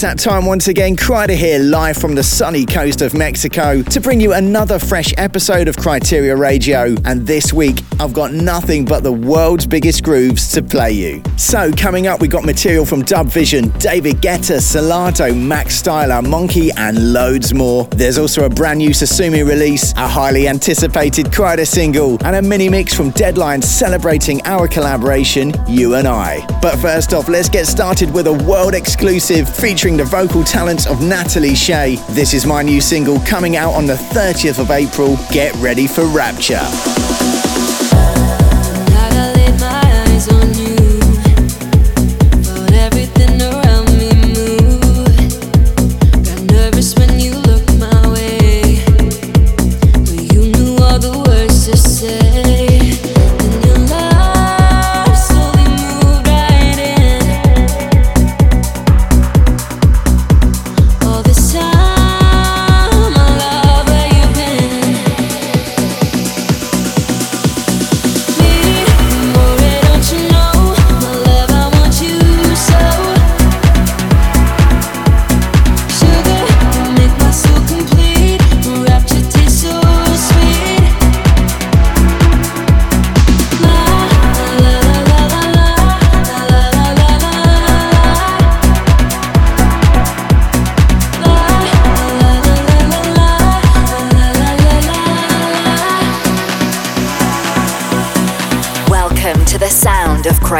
It's that time once again, Kryder here, live from the sunny coast of Mexico, to bring you another fresh episode of Kryteria Radio. And this week, I've got nothing but the world's biggest grooves to play you. So, coming up, we got material from Dub Vision, David Guetta, Solardo, Max Styler, Monkey, and loads more. There's also a brand new Sosumi release, a highly anticipated Kryder single, and a mini mix from Deadline celebrating our collaboration, You and I. But first off, let's get started with a world exclusive featuring featuring the vocal talents of Natalie Shay. This is my new single coming out on the 30th of April. Get ready for Rapture.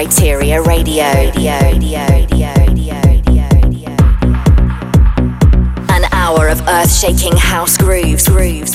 Kryteria Radio. Radio, radio, radio, radio, radio, radio. An hour of earth shaking house grooves, grooves.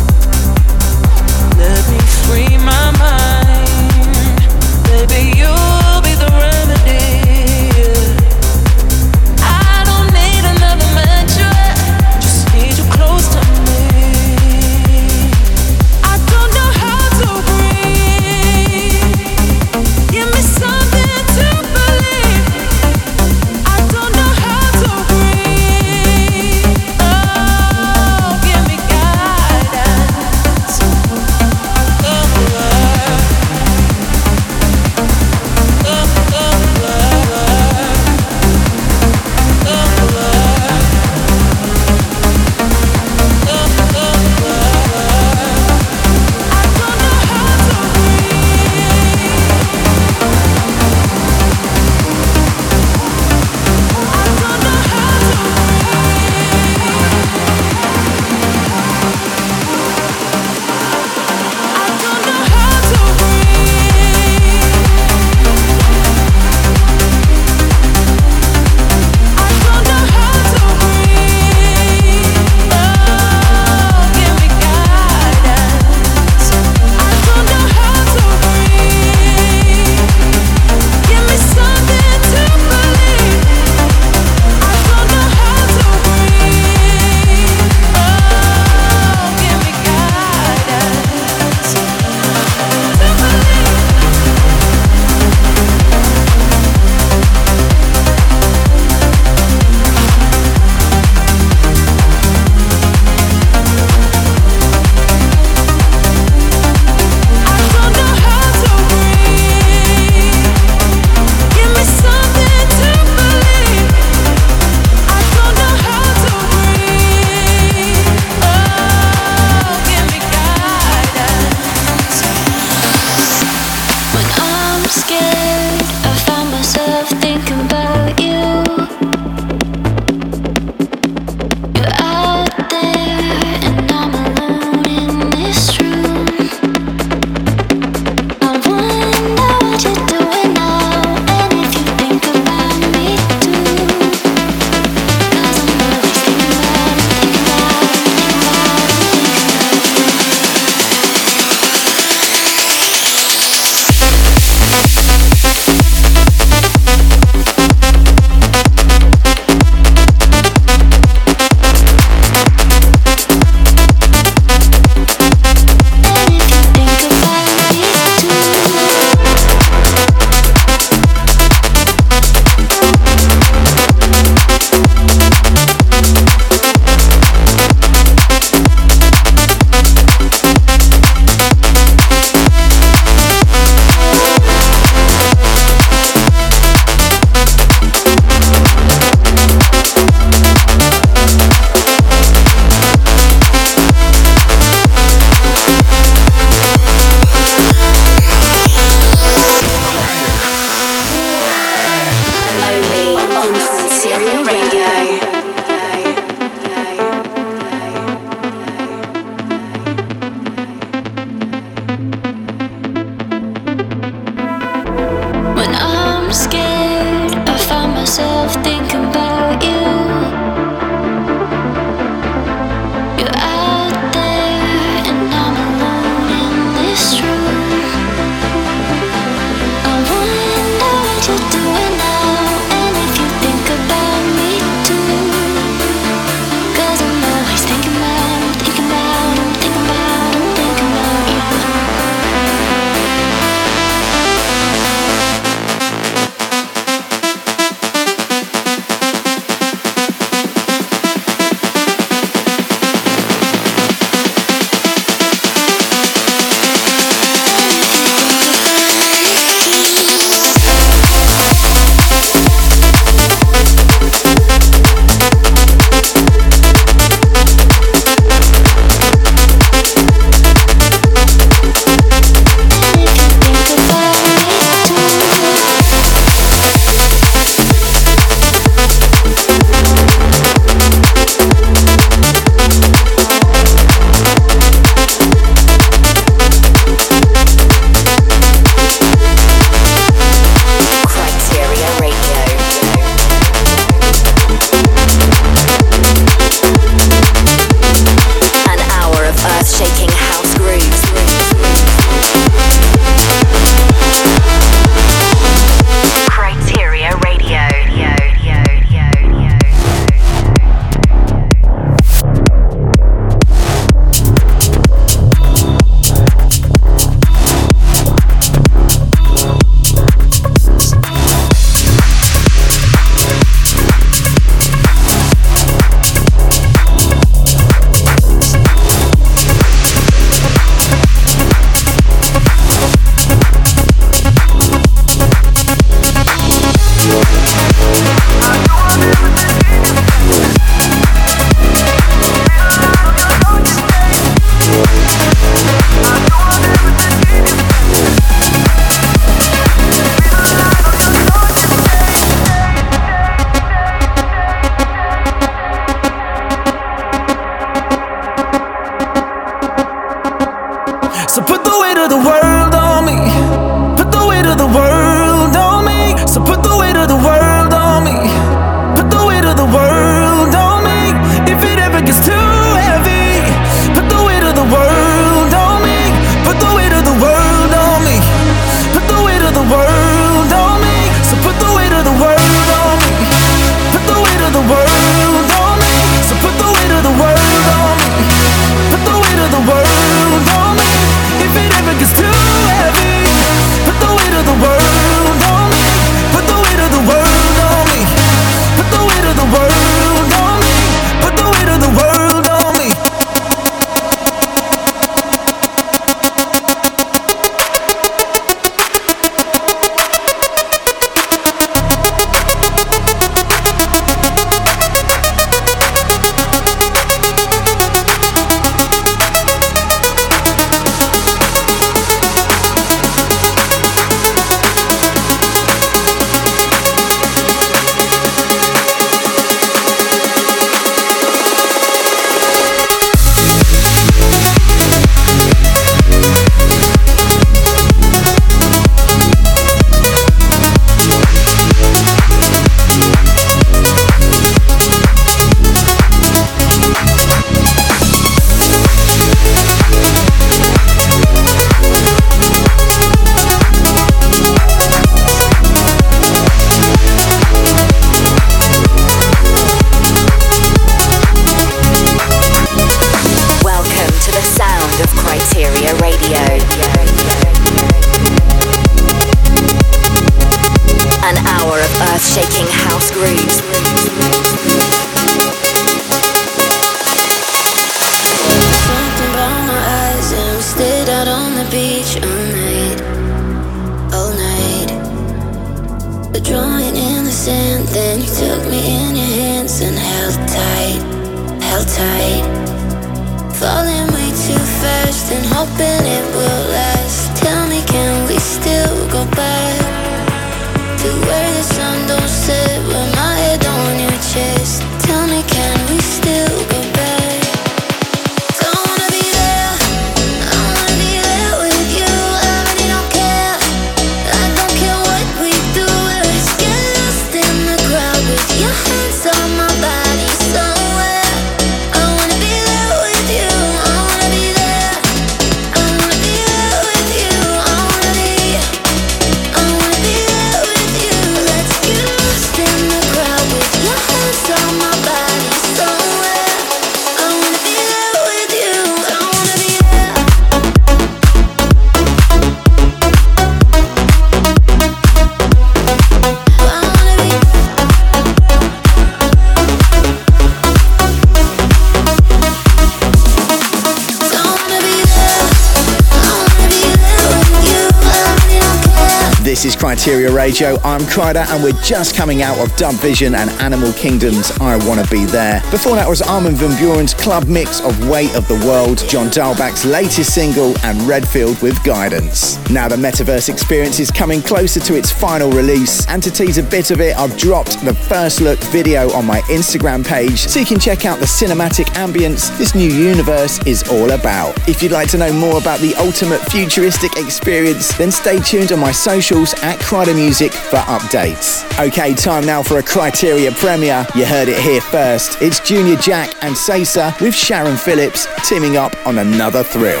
Kryteria Radio. I'm Kryder, and we're just coming out of Dub Vision and Animal Kingdom's I Wanna Be There. Before that was Armin van Buuren's club mix of Weight of the World, John Dahlback's latest single, and Redfield with Guidance. Now the Metaverse experience is coming closer to its final release, and to tease a bit of it, I've dropped the first look video on my Instagram page so you can check out the cinematic ambience this new universe is all about. If you'd like to know more about the ultimate futuristic experience, then stay tuned on my socials at Kryder Music for updates. Okay, time now for a Kryteria premiere. You heard it here first. It's Junior Jack and Sasa with Sharon Phillips teaming up on another thrill.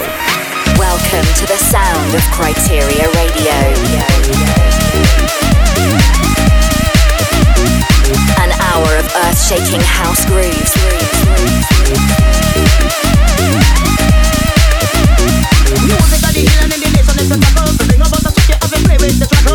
Welcome to the sound of Kryteria Radio. An hour of earth shaking house grooves. Music of the hill and in the nation is a tackle. The thing about the shit you have play with the trackle.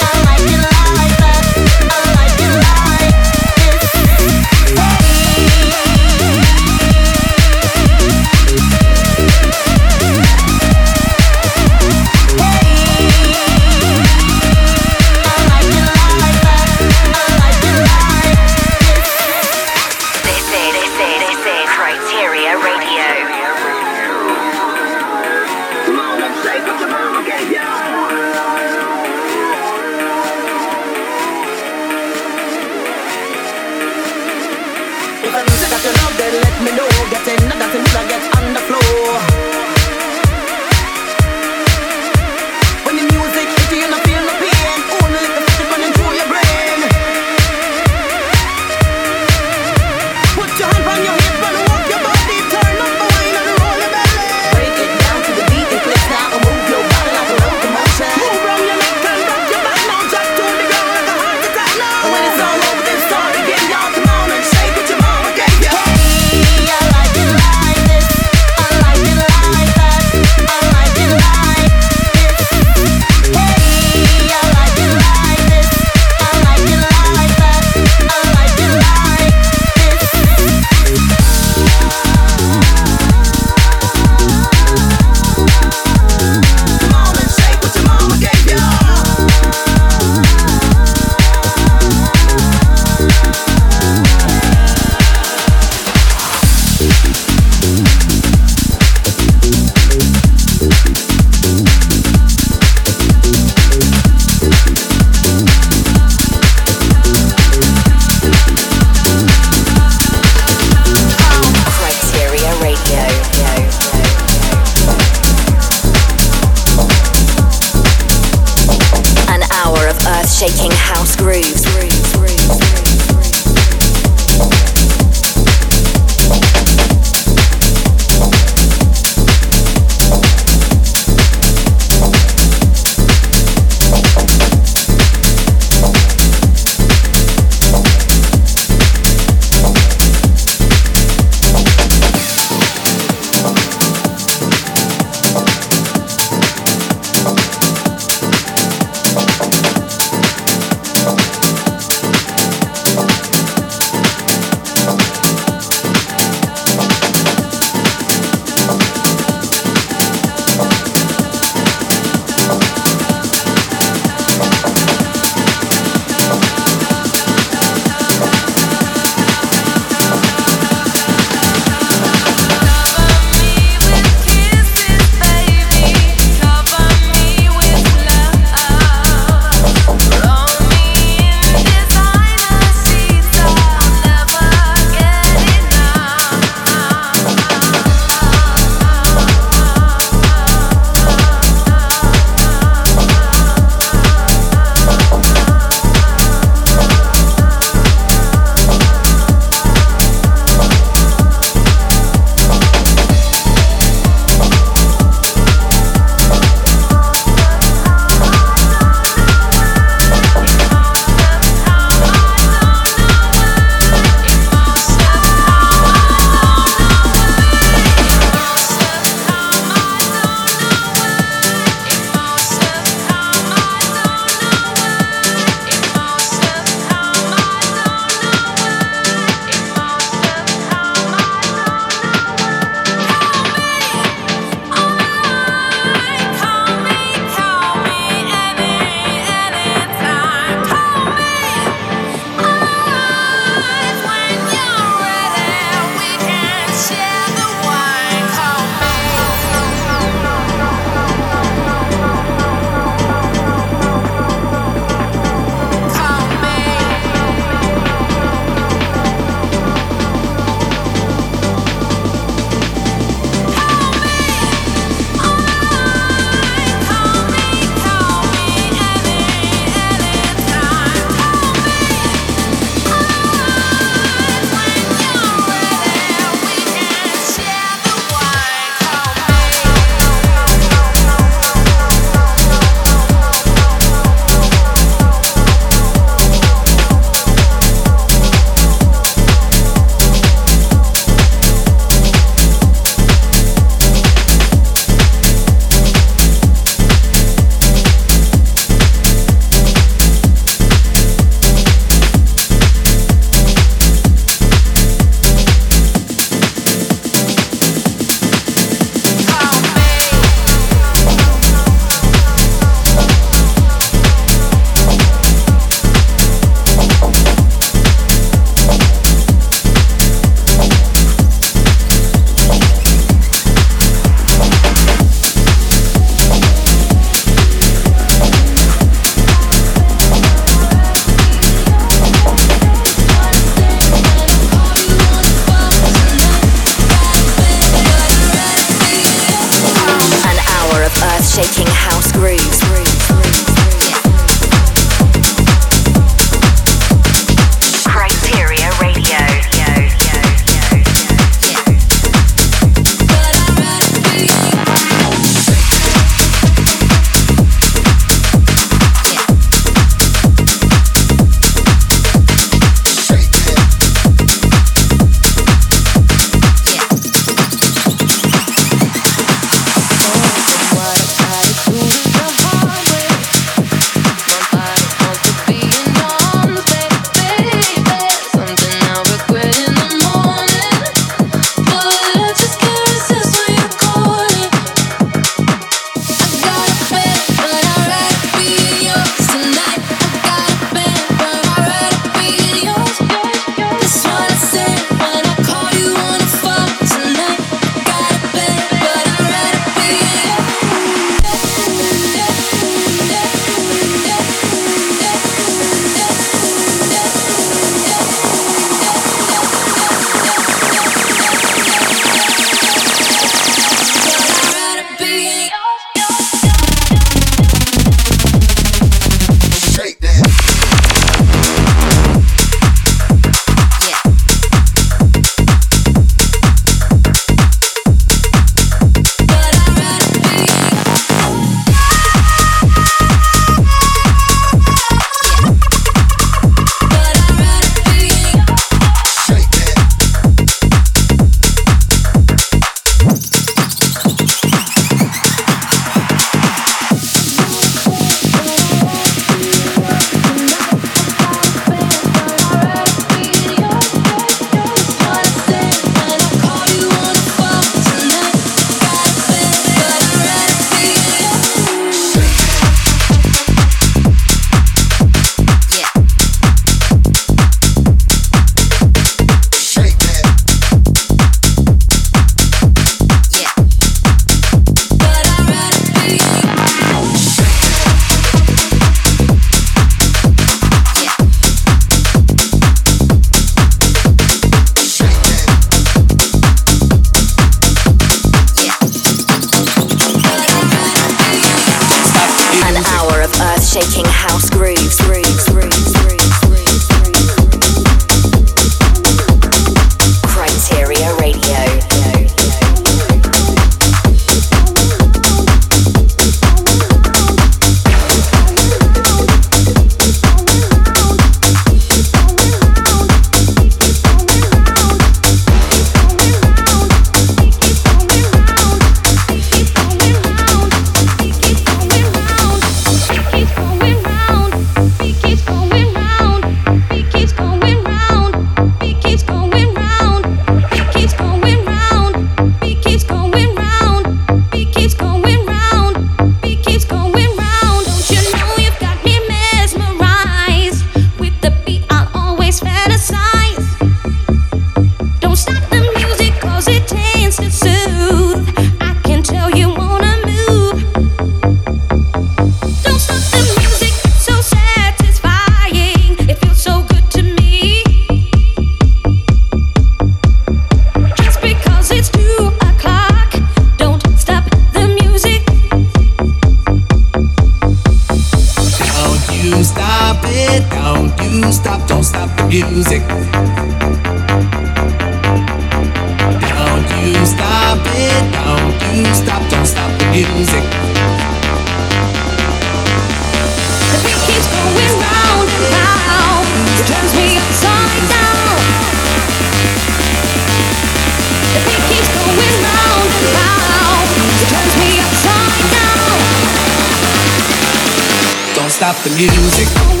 The music.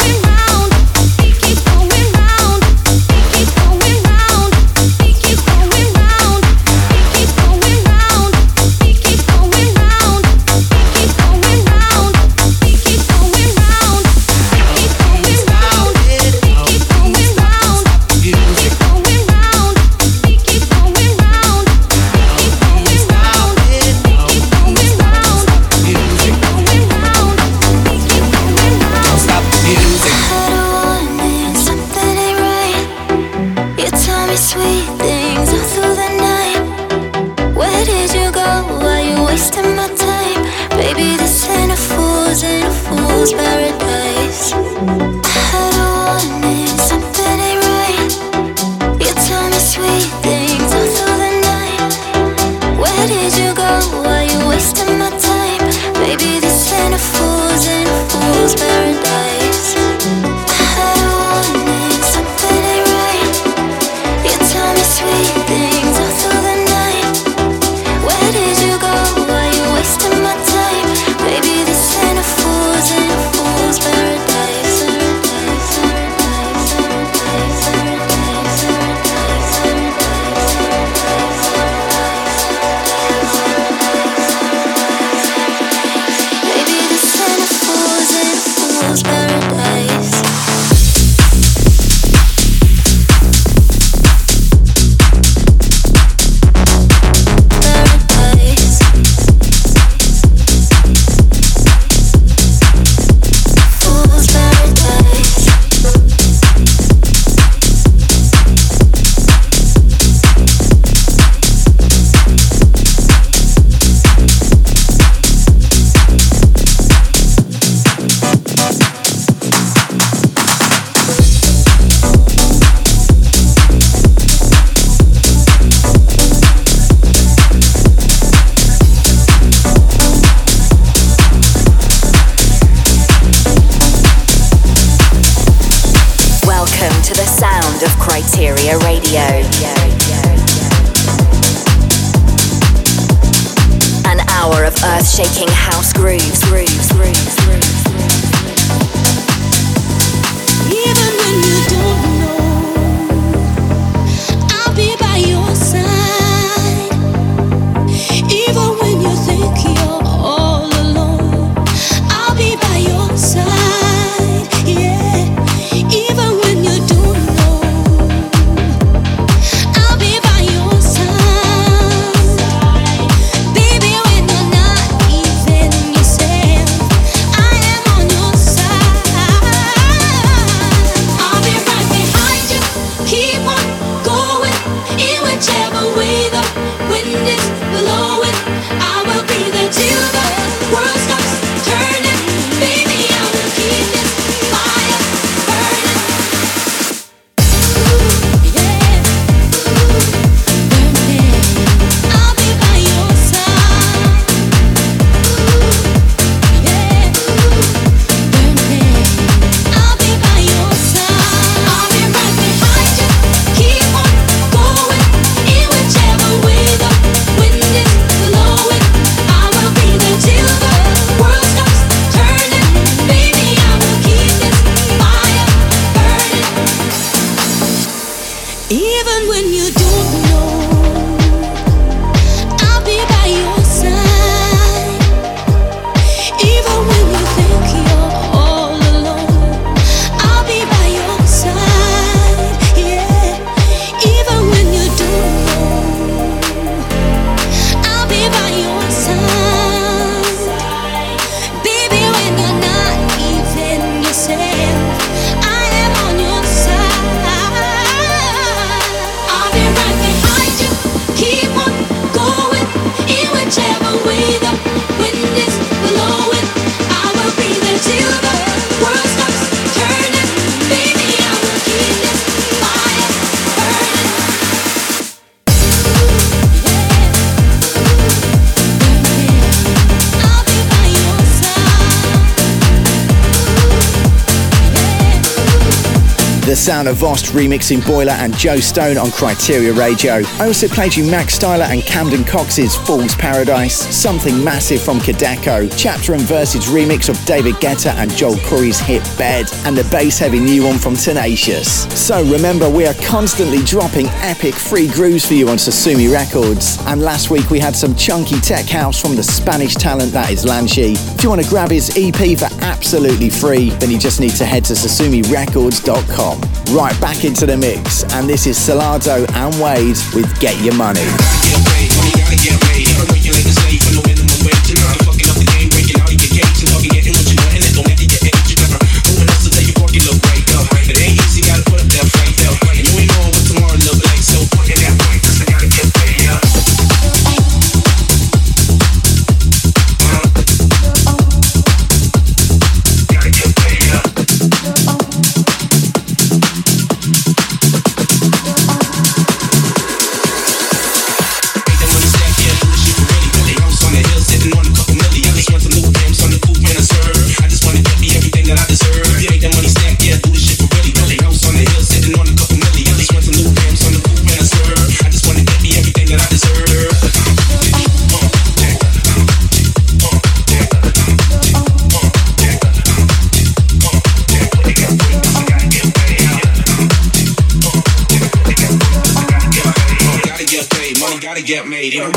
Sound of Vost remixing Boiler and Joe Stone on Kryteria Radio. I also played you Max Styler and Camden Cox's Fool's Paradise, something massive from Kadeko, Chapter and Verse's remix of David Guetta and Joel Corry's hit Bed, and the bass heavy new one from Tenacious. So remember, we are constantly dropping epic free grooves for you on Sosumi Records. And last week we had some chunky tech house from the Spanish talent that is Lanchi. If you want to grab his EP for absolutely free, then you just need to head to sosumirecords.com. Right back into the mix, and this is Solardo and Wade with Get Your Money. get made. You know?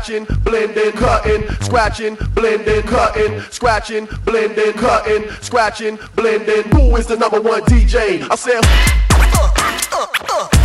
Scratching, blending, cutting, scratching, blending, cutting, scratching, blending. Cutting, scratching, blending. Who is the number one DJ? I said. Uh, uh, uh,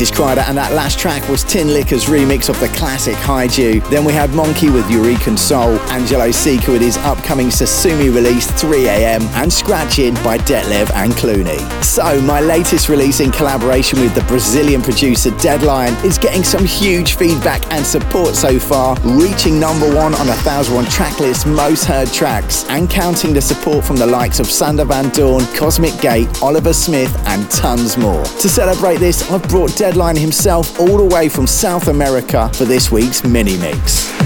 This is Kryder, and that last track was Tinlicker's remix of the classic Haiju. Then we had Monkey with Eureka Soul, Angelo Seeker with his upcoming Sosumi release 3am, and Scratching by Detlev and Clooney. So, my latest release in collaboration with the Brazilian producer Deadline is getting some huge feedback and support so far, reaching number one on a 1001 tracklist most heard tracks, and counting the support from the likes of Sander Van Doorn, Cosmic Gate, Oliver Smith, and tons more. To celebrate this, I've brought Deadline himself all the way from South America for this week's mini mix.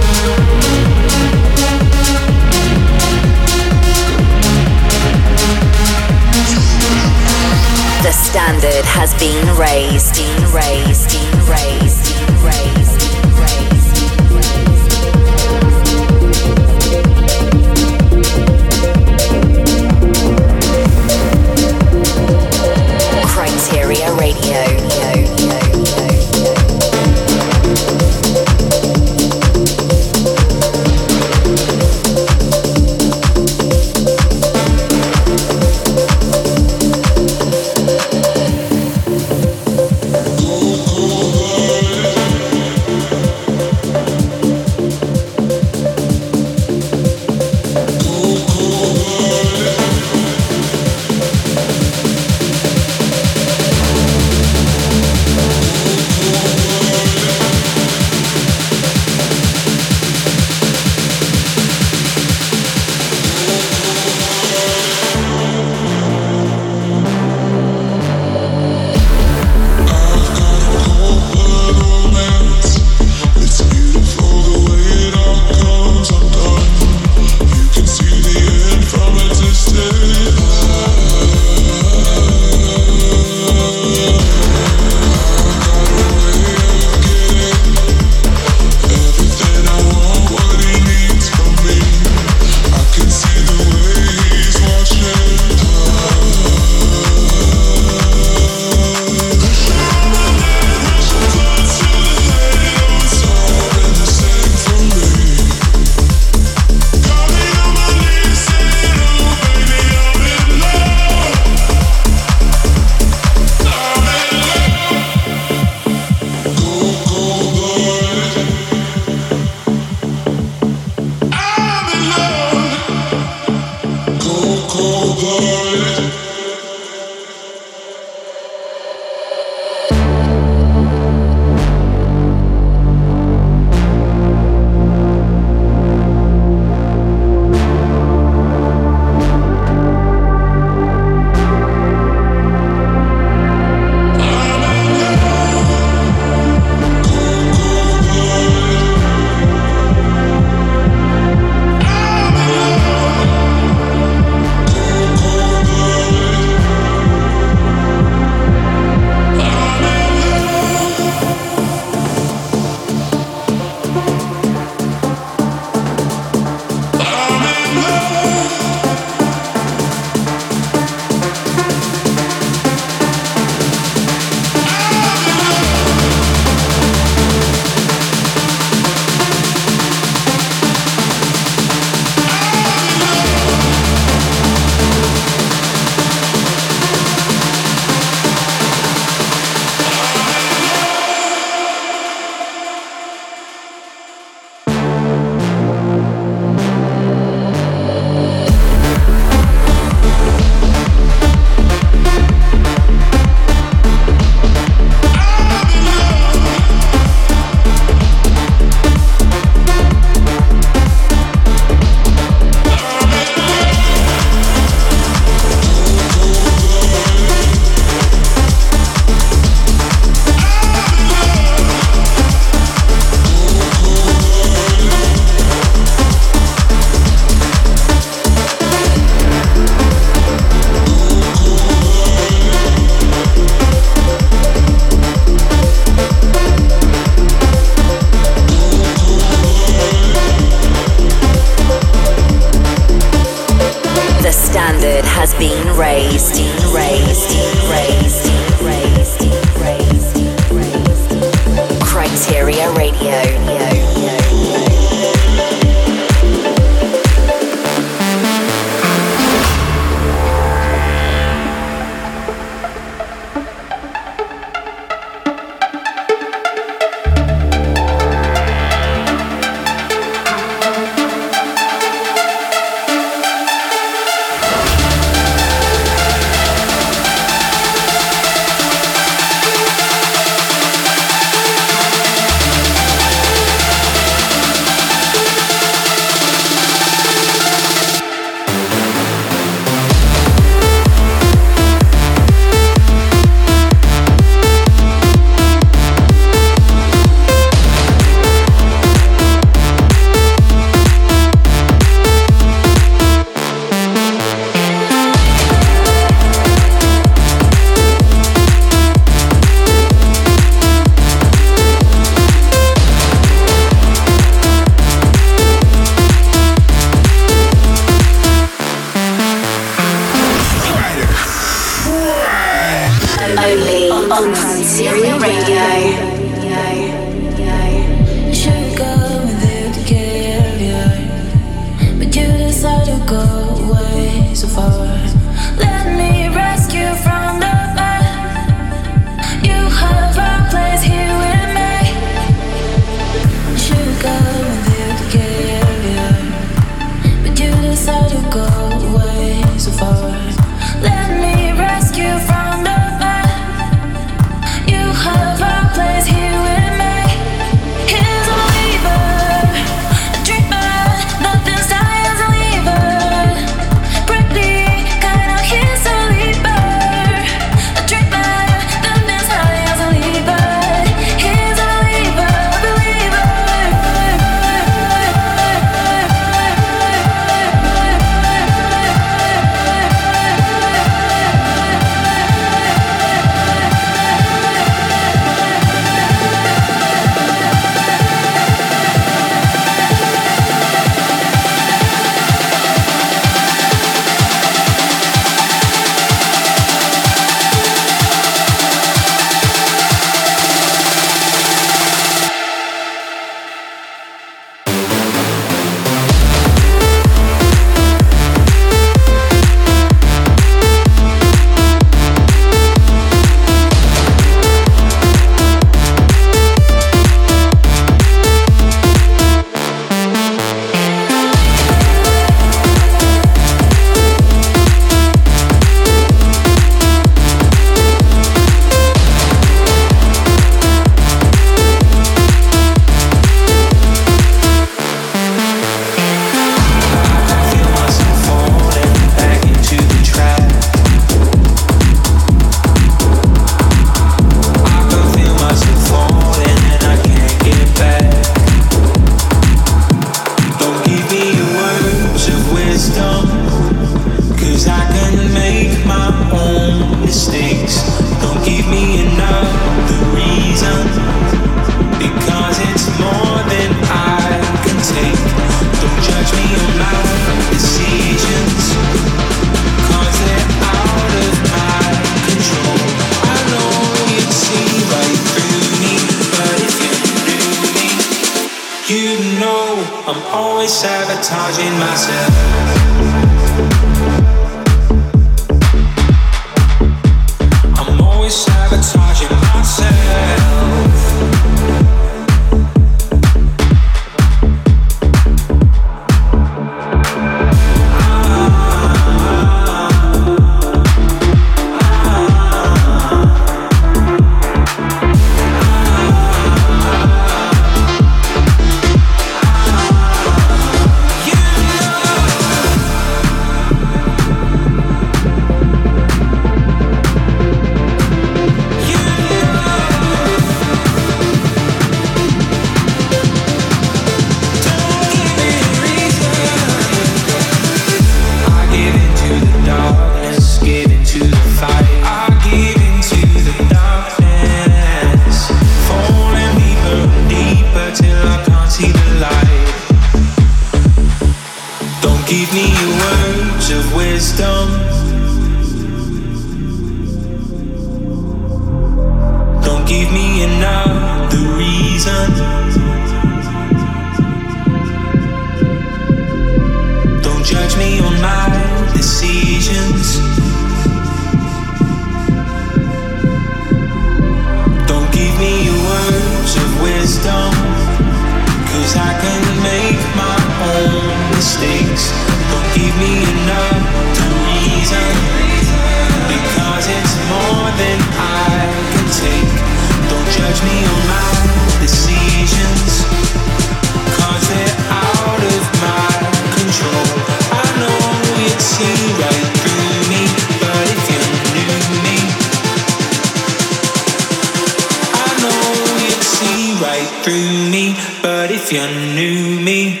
if you knew me.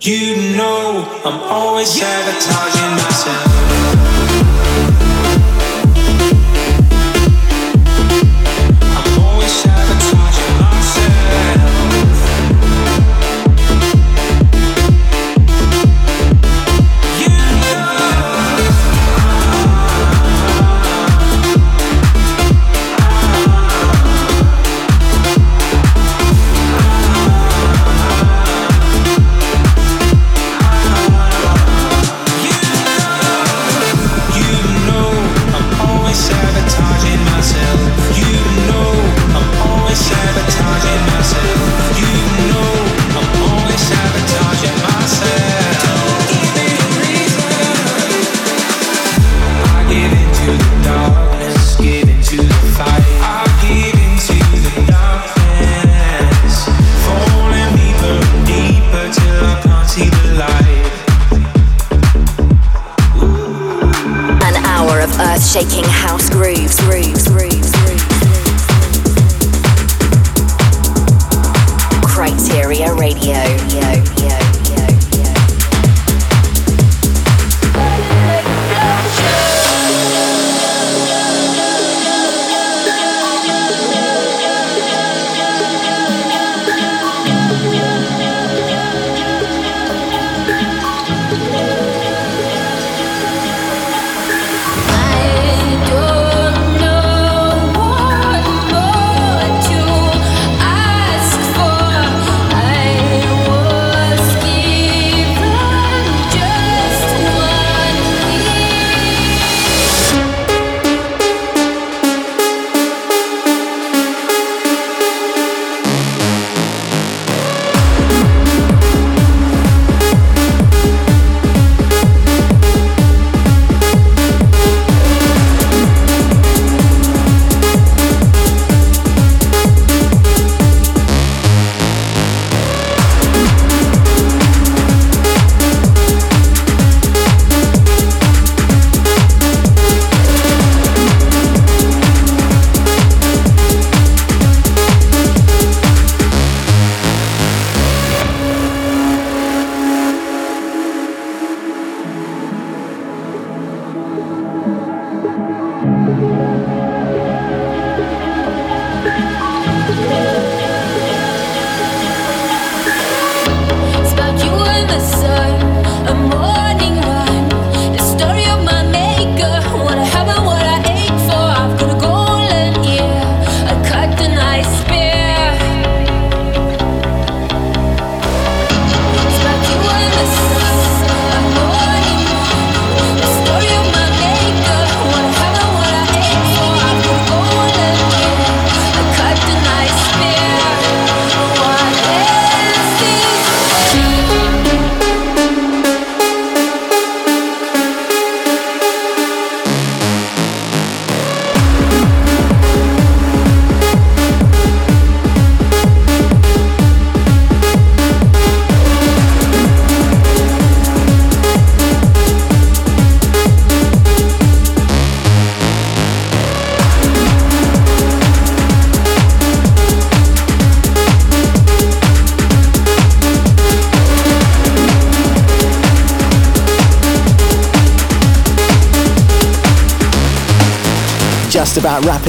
You know I'm always sabotaging myself.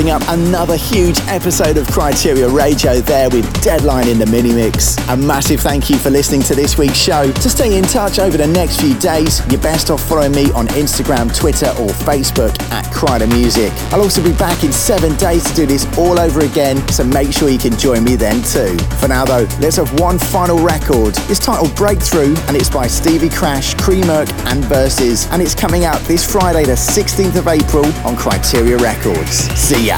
About up another huge episode of Kryteria Radio there with Deadline in the mini mix. A massive thank you for listening to this week's show. To stay in touch over the next few days, you're best off following me on Instagram, Twitter, or Facebook at Kryder Music. I'll also be back in seven days to do this all over again, so make sure you can join me then too. For now though, let's have one final record. It's titled Breakthrough and it's by Stevie Crash, Kremerk, and Verses, and it's coming out this Friday, the 16th of April on Kryteria Records. See ya.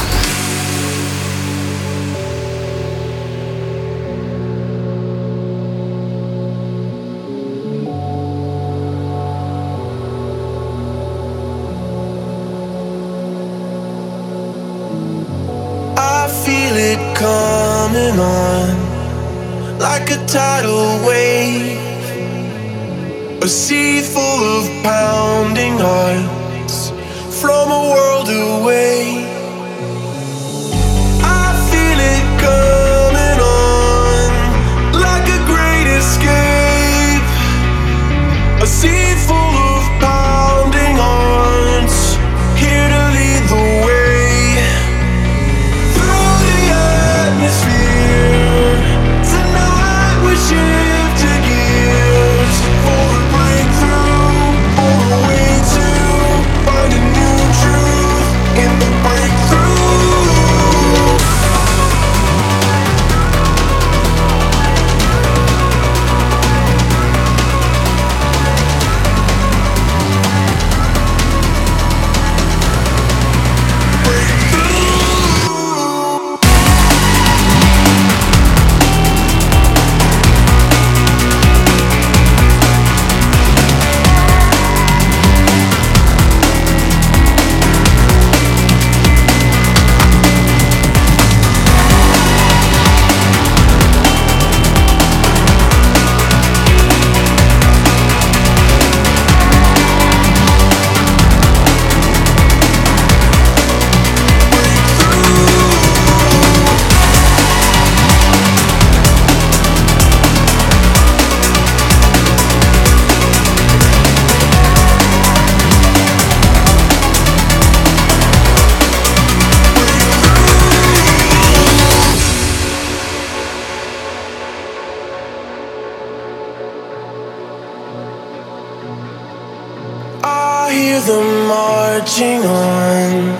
Them marching on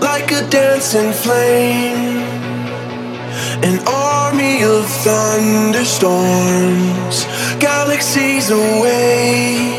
like a dancing flame. An army of thunderstorms, galaxies away.